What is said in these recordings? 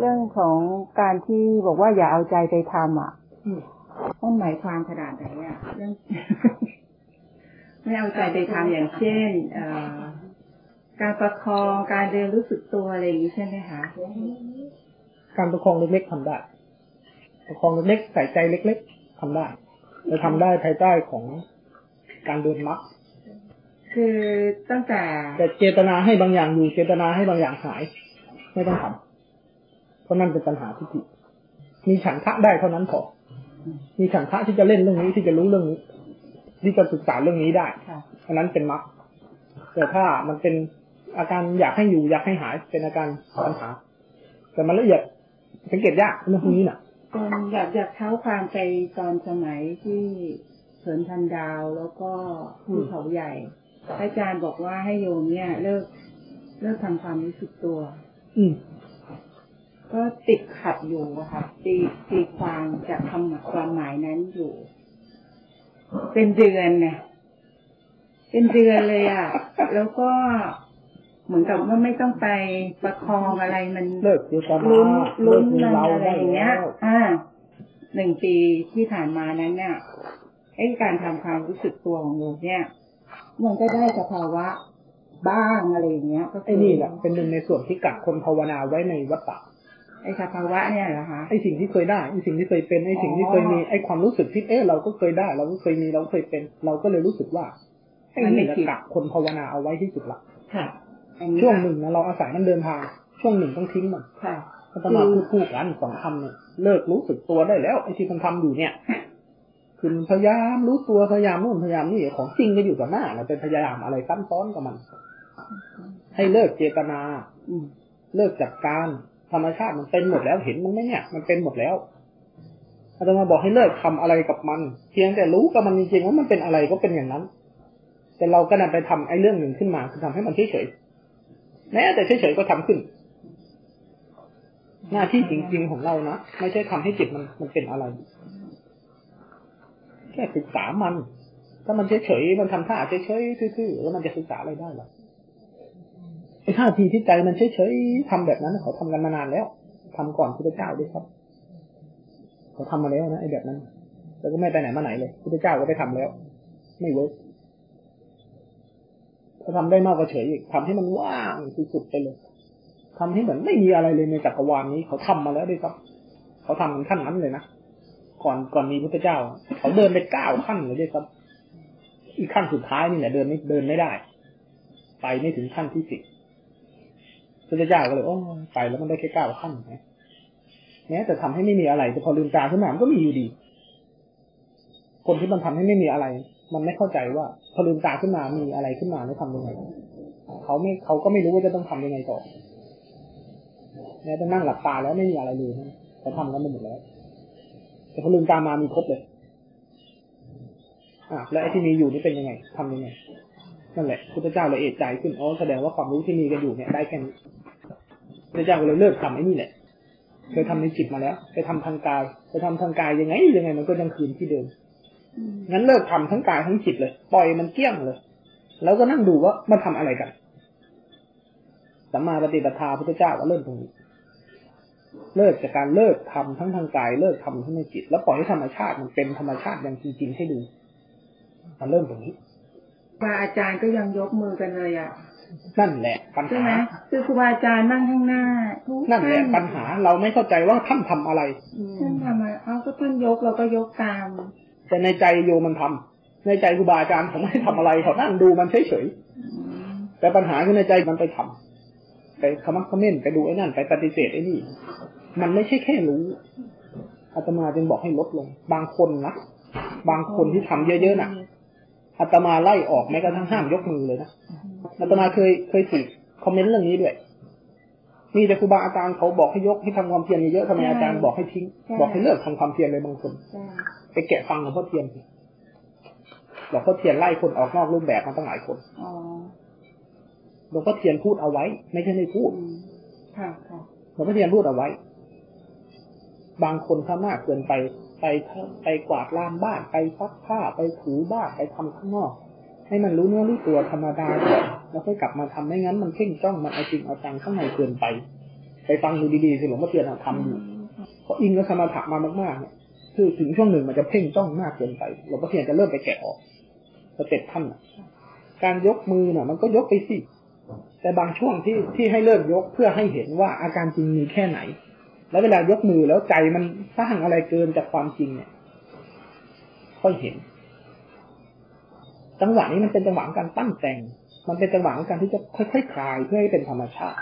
เรื่องของการที่บอกว่าอย่าเอาใจไปทำอะมันหมายความขนาดไหนอะเรื่องไม่เอาใจไปทำอย่างเช่นเอ่อการประคองการเดินรู้สึกตัวอะไรอย่างนี้ใช่ไหมคะการประคองเล็กๆทำได้ ประคองเล็กๆใส่ใจเล็ก ๆทำได้จะทำได้ภายใต้ของการเดินมรรคคือตั้งแต่แต่เจตนาให้บางอย่างอยู่เจตนาให้บางอย่างหาย ไม่ต้องทำเพ ราะนั่นเป็นปัญหาทิฏฐิมีฉันทะได้เท่านั้นพอ มีฉันทะที่จะเล่นเรื่องนี้ที่จะรู้เรื่องนี้ ที่จะศึกษาเรื่องนี้ได้ค่ะอันนั้นเป็นมรรคแต่ถ้ามันเป็นอาการอยากให้อยู่อยากให้หายเป็นอาการปัญหา แต่มันละเอียดสังเกตยากเรื่องพวกนี้น่ะเป็นอยากอยากเท้าความไปตอนสมัยที่สวนพันดาวแล้วก็ที่เขาใหญ่ อาจารย์บอกว่าให้โยมเนี่ย เลิกเลิกทำความรู้สึกตัว อืม ก็ติดขัดอยู่อะค่ะตีตีความจากคำความหมายนั้นอยู่ เป็นเดือนเนี่ยเป็นเดือนเลยอะแล้วก็เหมือนกับว่าไม่ต้องไปประคองอะไรมันเลิกเจตนาลุ้นเลิลุ้กนมีมันเราอะไรได้อย่างเงี้ยแล้วอ่าหนึ่งปีที่ผ่านมานั้นเนี่ยไอ้การทำความรู้สึกตัวของโยมเนี่ยมันก็ได้สภาวะบ้างอะไรอย่างเงี้ย ก็คืไอ้นี่แหละเป็นหนึ่งในส่วนที่กักคนภาวนาไว้ในวัฏฏะ ไอ้สภาวะเนี่ยเหรอคะไอ้สิ่งที่เคยได้ไอ้สิ่งที่เคยเป็นไอ้สิ่งที่เคยมีไอ้ความรู้สึกที่เอ๊ะเราก็เคยได้ เราก็เคยมีเราก็เคยเป็น เราก็เลยรู้สึกว่าไอ้นี่แหละกักคนภาวนาเอาไว้ที่สุดละค่ะอันนี้ช่วงหนึ่งนะเราอาศัยมันเดินทาง ช่วงหนึ่งต้องทิ้งมันค่ะก็ต้องมาพูดคู่กันสองคำเนี่ยเลิกรู้สึกตัวได้แล้วไอ้ที่มันทำอยู่เนี่ยคือพยายามรู้ตัวพยายามนู่นพยายามนี่ของจริงก็อยู่ต่อหน้าเราเป็นพยายามอะไรซ้ำซ้อนกับมัน ให้เลิกเจตนาอืมเลิกจัดการ ธรรมชาติมันเป็นหมดแล้วเห็นมันไหมเนี่ย มันเป็นหมดแล้วอาจารย์มาบอกให้เลิกทำอะไรกับมัน เพียงแต่รู้กับมันจริงๆว่ามันเป็นอะไรก็เป็นอย่างนั้น แต่เราก็นำไปทำไอ้เรื่องหนึ่งขึ้นมา คือทำให้มันเฉยๆแม้แต่เฉยๆก็ทำขึ้น หน้าที่จริง ๆของเรานะไม่ใช่ทำให้จิตมันมันเป็นอะไรแค่ศึกษามัน ถ้ามันเฉยๆมันทำท่าเฉยๆทื่อๆแล้วมันจะศึกษาอะไรได้หรอ อ้ท่าทีที่ใจมันเฉยๆทำแบบนั้นเขาทำกันมานานแล้วทำก่อนพุทธเจ้าด้วยครับ เขาทำมาแล้วนะไอ้แบบนั้น แล้วก็ไม่ไปไหนมาไหนเลยพุทธเจ้าก็ไปทำแล้ว ไม่เวิร์กเขาทำได้มากกว่าเฉยอีกทำให้มันว่างสุดๆไปเลยทำให้เหมือนไม่มีอะไรเลยในจักรวาลนี้เขาทำมาแล้วด้วยครับ เขาทำกันขั้นนั้นเลยนะก่อนก่อนมีพุทธเจ้า เขาเดินไปเก้าขั้นเลยด้วยครับ อีกขั้นสุดท้ายนี่แหละเดินไม่เดินไม่ได้ ไปไม่ถึงขั้นที่สิบ พุทธเจ้าก็เลยโอ้ไปแล้วมันได้แค่เก้าขั้นนะแม้แต่ทำให้ไม่มีอะไรแต่พอลืมตาขึ้นมามันก็มีอยู่ดี คนที่มันทำให้ไม่มีอะไร มันไม่เข้าใจว่า พอลืมตาขึ้นมามีอะไรขึ้นมาแล้วทำยังไงเขาไม่เขาก็ไม่รู้ว่าจะต้องทำยังไงต่อแม้แต่นั่งหลับตาแล้วไม่มีอะไรเลยนะเขาทำกันไปหมดแล้วแต่พอลืมตามามีครบเลยอะแล้วไอ้ที่มีอยู่นี่เป็นยังไงทำยังไงนั่นแหละพุทธเจ้าเลยเอะใจขึ้นอ๋อแสดงว่าความรู้ที่มีกันอยู่เนี่ยได้แค่นี้ พุทธเจ้าก็เลยเลิกทำไอ้นี่แหละเคยทำในจิตมาแล้วไปทำทางกายไปทำทางกายยังไงยังไงมันก็ยังคืนที่เดิมงั้นเลิกทำทั้งกายทั้งจิตเลย ปล่อยมันเกลี้ยงเลย แล้วก็นั่งดูว่ามันทำอะไรกันสัมมาปฏิปทาพุทธเจ้าก็เริ่มตรงนี้ เลิกจากการเลิกทำทั้งทางกายเลิกทำทั้งในจิต แล้วปล่อยให้ธรรมชาติมันเป็นธรรมชาติอย่างจริงๆให้ดูมันเริ่มตรงนี้ครูบาอาจารย์ก็ยังยกมือกันเลยอะ นั่นแหละปัญใช่หาไหมคือครูบาอาจารย์นั่งข้างหน้าทุกนั่นแหละท่าปัญหาเราไม่เข้าใจว่าท่านทำอะไรท่านทำอะไรเอาก็ท่านยกเราก็ยกตาม แต่ในใจโยมมันทำในใจครูบาอาจารย์เขาไม่ได้ทำอะไรเขานั่งดูมันเฉยๆแต่ปัญหาคือในใจมันไปทำไปคำมักคอมเมนต์ไปดูไอ้นั่นไปปฏิเสธไอ้นี่ มันไม่ใช่แค่รู้อาตมาจึงบอกให้ลดลง บางคนนะบางคนที่ทำเยอะๆน่ะอาตมาไล่ออกแม้กระทั่งห้ามยกมือเลยนะ อาตมาเคยเคยถูกคอมเมนต์เรื่องนี้ด้วยมีแต่ครูบาอาจารย์เขาบอกให้ยกให้ทำความเพียรเยอะๆทำไมอาจารย์บอกให้ทิ้ง บอกให้เลิกทำความเพียรเลยบางคนใช่ไปแกะฟังหลวงพ่อเทียนสิหลวงพ่อเทียนไล่คนออกนอกรูปแบบมาตั้งหลายคนอ๋อหลวงพ่อเทียนพูดเอาไว้ ไม่ใช่ไม่พูดอืมค่ะค่ะหลวงพ่อเทียนพูดเอาไว้ บางคนถ้ามากเกินไปไปไปกวาดลานบ้านไปซักผ้าไปถูบ้านไปทำข้างนอก ให้มันรู้เนื้อรู้ตัวธรรมดาก่อนแล้วค่อยกลับมาทำไม่งั้นมันเพ่งจ้องมันเอาจริงเอาจังข้างในเกินไป ไปไปฟังดูดีๆสิหลวงพ่อเทียนทำอยู่เพราะอิงกับสมถะมามากๆเนี่ยคือถึงช่วงหนึ่งมันจะเพ่งจ้องมากเกินไปหลวงพ่อเทียนจะเริ่มไปแกะออกสเต็ปท่านน่ะการยกมือน่ะ มันก็ยกไปสิแต่บางช่วงที่ที่ให้เลิกยกเพื่อให้เห็นว่าอาการจริงมีแค่ไหน แล้วเวลายกมือแล้วใจมันสร้างอะไรเกินจากความจริงเนี่ย ค่อยเห็น จังหวะนี้มันเป็นจังหวะของการตั้งแต่ง มันเป็นจังหวะของการที่จะค่อยๆคคลายเพื่อให้เป็นธรรมชาติ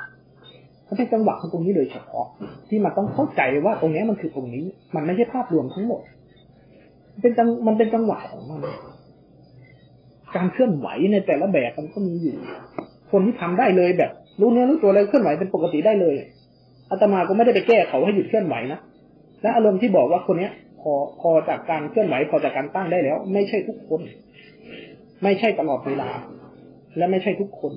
มันเป็นจังหวะของตรงนี้โดยเฉพาะ ที่มันต้องเข้าใจว่าตรงนี้มันคือตรงนี้ มันไม่ใช่ภาพรวมทั้งหมดมันเป็นจังมันเป็นจังหวะของมันการเคลื่อนไหวในแต่ละแบบมันก็มีอยู่ คนที่ทำได้เลยแบบรู้เนื้อรู้ตัวเลยเคลื่อนไหวเป็นปกติได้เลยอาตมาก็ไม่ได้ไปแก้เขาให้หยุดเคลื่อนไหวนะและอารมณ์ที่บอกว่าคนเนี้ยพอพอจากการเคลื่อนไหวพอจากการตั้งได้แล้ว ไม่ใช่ทุกคน ไม่ใช่ตลอดเวลา และไม่ใช่ทุกคน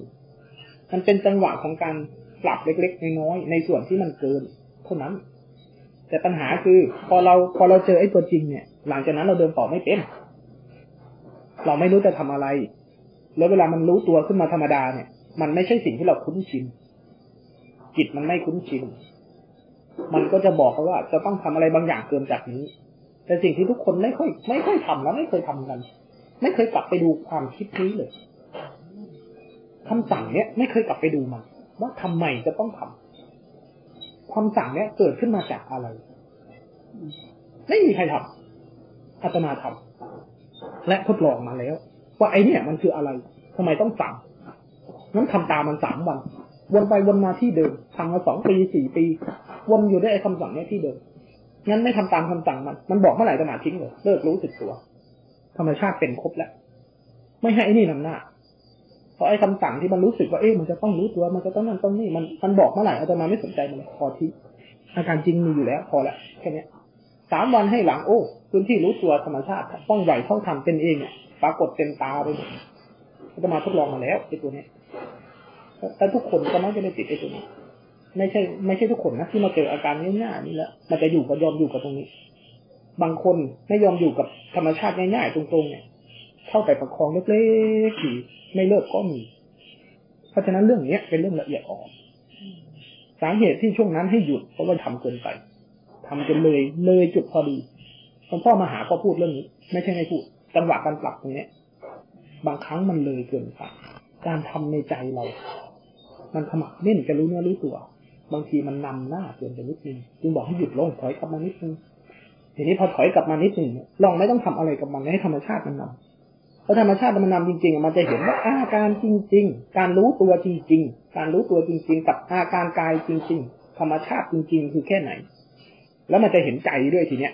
มันเป็นจังหวะของการปรับเล็กๆน้อยๆในส่วนที่มันเกินเท่านั้น แต่ปัญหาคือ พอเราพอเราเจอไอ้ตัวจริงเนี่ย หลังจากนั้นเราเดินต่อไม่เป็น เราไม่รู้จะทำอะไร แล้วเวลามันรู้ตัวขึ้นมาธรรมดาเนี่ย มันไม่ใช่สิ่งที่เราคุ้นชินจิตมันไม่คุ้นชินมันก็จะบอกเขาว่าจะต้องทำอะไรบางอย่างเกินจากนี้ แต่สิ่งที่ทุกคนไม่ค่อย ไม่ค่อยทำแล้วไม่เคยทำกัน ไม่เคยกลับไปดูความคิดนี้เลยคำสั่งเนี้ยไม่เคยกลับไปดูมันว่าทำไมจะต้องทำความสั่งเนี้ยเกิดขึ้นมาจากอะไร ไม่มีใครทำอาตมาทำและทดลองมาแล้ว ว่าไอเนี่ย มันคืออะไรทำไมต้องสั่งงั้นทำตามมันสามวัน วนไปวนมาที่เดิมทำมาสองปีสี่ปี วนอยู่ได้ไอ้คำสั่งเนี้ยที่เดิมงั้นไม่ทำตามคำสั่งมัน มันบอกเมื่อไหร่จะมาทิ้งเลยเลิกรู้สึกตัว ธรรมชาติเป็นครบแล้ว ไม่ให้ไอ้นี่นำหน้าราะไอ้คำสั่งที่มันรู้สึกว่าเอ๊ะมันจะต้องรู้ตัวมันจะต้องนั่นต้องนี่มันมันบอกเมื่อไหร่อาตมาไม่สนใจมันพอที่อาการจริงมีอยู่แล้ว พอละแค่นี้สามวันให้หลังโอ้พื้นที่รู้ตัวธรรมชาติ ต้องไหวเท่าทำเป็นเองปรากฏเต็มตาไปอาตมาทดลองมาแล้วไอ้ตัวนี้แต่ทุกคนก็มักจะได้ติดไอ้ตัวนี้ไม่ใช่ไม่ใช่ทุกคนนะที่มาเจออาการง่ายๆนี่แหละมันจะอยู่กับยอมอยู่กับตรงนี้ บางคนไม่ยอมอยู่กับธรรมชาติง่ายๆตรงๆเนี่ยเข้าไปประคองเล็กๆอยู่ไม่เลิกก็มี เพราะฉะนั้นเรื่องนี้เป็นเรื่องละเอียดอ่อนสาเหตุที่ช่วงนั้นให้หยุดเพราะว่าทำเกินไปทำจนเลยเลยจุดพอดีหลวงพ่อมาหาก็พูดเรื่องนี้ ไม่ใช่ไม่พูดจังหวะการปรับตรงนี้บางครั้งมันเลยเกินไปการทำในใจเรา มันขมักเล่นจะรู้เนื้อรู้ตัว บางทีมันนำหน้าเกินไปนิดนึงจึงบอกให้หยุดลงถอยกลับมานิดนึง ทีนี้พอถอยกลับมานิดหนึ่งลองไม่ต้องทำอะไรกับมันให้ธรรมชาติมันนำเพราะธรรมชาติมันนำจริงๆ มันจะเห็นว่าอาการจริง ๆ การรู้ตัวจริง ๆ การรู้ตัวจริง ๆ กับอาการกายจริง ๆ ธรรมชาติจริง ๆ คือแค่ไหน แล้วมันจะเห็นใจด้วยทีเนี้ย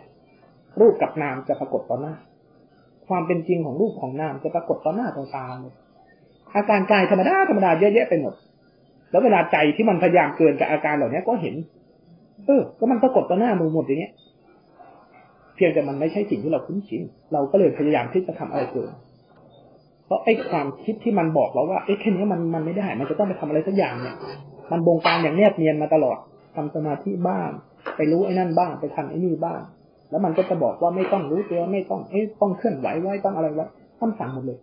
รูปกับนามจะปรากฏต่อหน้า ความเป็นจริงของรูปของนามจะปรากฏต่อหน้าต่อตาเลยอาการกายธรรมดาธรรมดาเยอะแยะไปหมด แล้วเวลาใจที่มันพยายามเกินกับอาการเหล่านี้ก็เห็น เออ ก็มันปรากฏต่อหน้ามือหมดอย่างเงี้ย เพียงแต่มันไม่ใช่สิ่งที่เราคุ้นชินเราก็เลยพยายามที่จะทำอะไรเกินเพราะไอ้ความคิดที่มันบอกเราว่าไอ้แค่นี้มันมันไม่ได้ มันจะต้องไปทำอะไรสักอย่างเนี่ย มันบงการอย่างแนบเนียนมาตลอดทำสมาธิบ้าง ไปรู้ไอ้นั่นบ้าง ไปทำไอ้นี่บ้าง แล้วมันก็จะบอกว่าไม่ต้องรู้ตัวไม่ต้องเอ๊ะต้องเคลื่อนไหวไว้ต้องอะไรไว้ท่านสั่งหมดเลย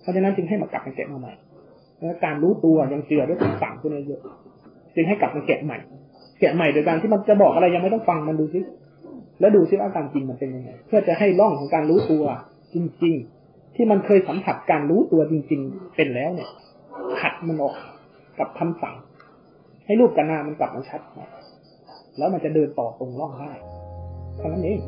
เพราะฉะนั้นจึงให้มากลับมาแกะมาใหม่แล้วการรู้ตัวยังเจือด้วยคำสั่งตัวนี้เยอะจึงให้กลับมาแกะใหม่แกะใหม่โดยการที่มันจะบอกอะไรยังไม่ต้องฟังมันดูซิ แล้วดูซิว่าการจริงมันเป็นยังไง เพื่อจะให้ร่องของการรู้ตัวจริง ๆ ที่มันเคยสัมผัสการรู้ตัวจริง ๆ เป็นแล้วเนี่ยขัดมันออกกับคำสั่ง ให้รูปกับนามมันกลับมาชัดแล้วมันจะเดินต่อตรงร่องได้เท่านั้นเอง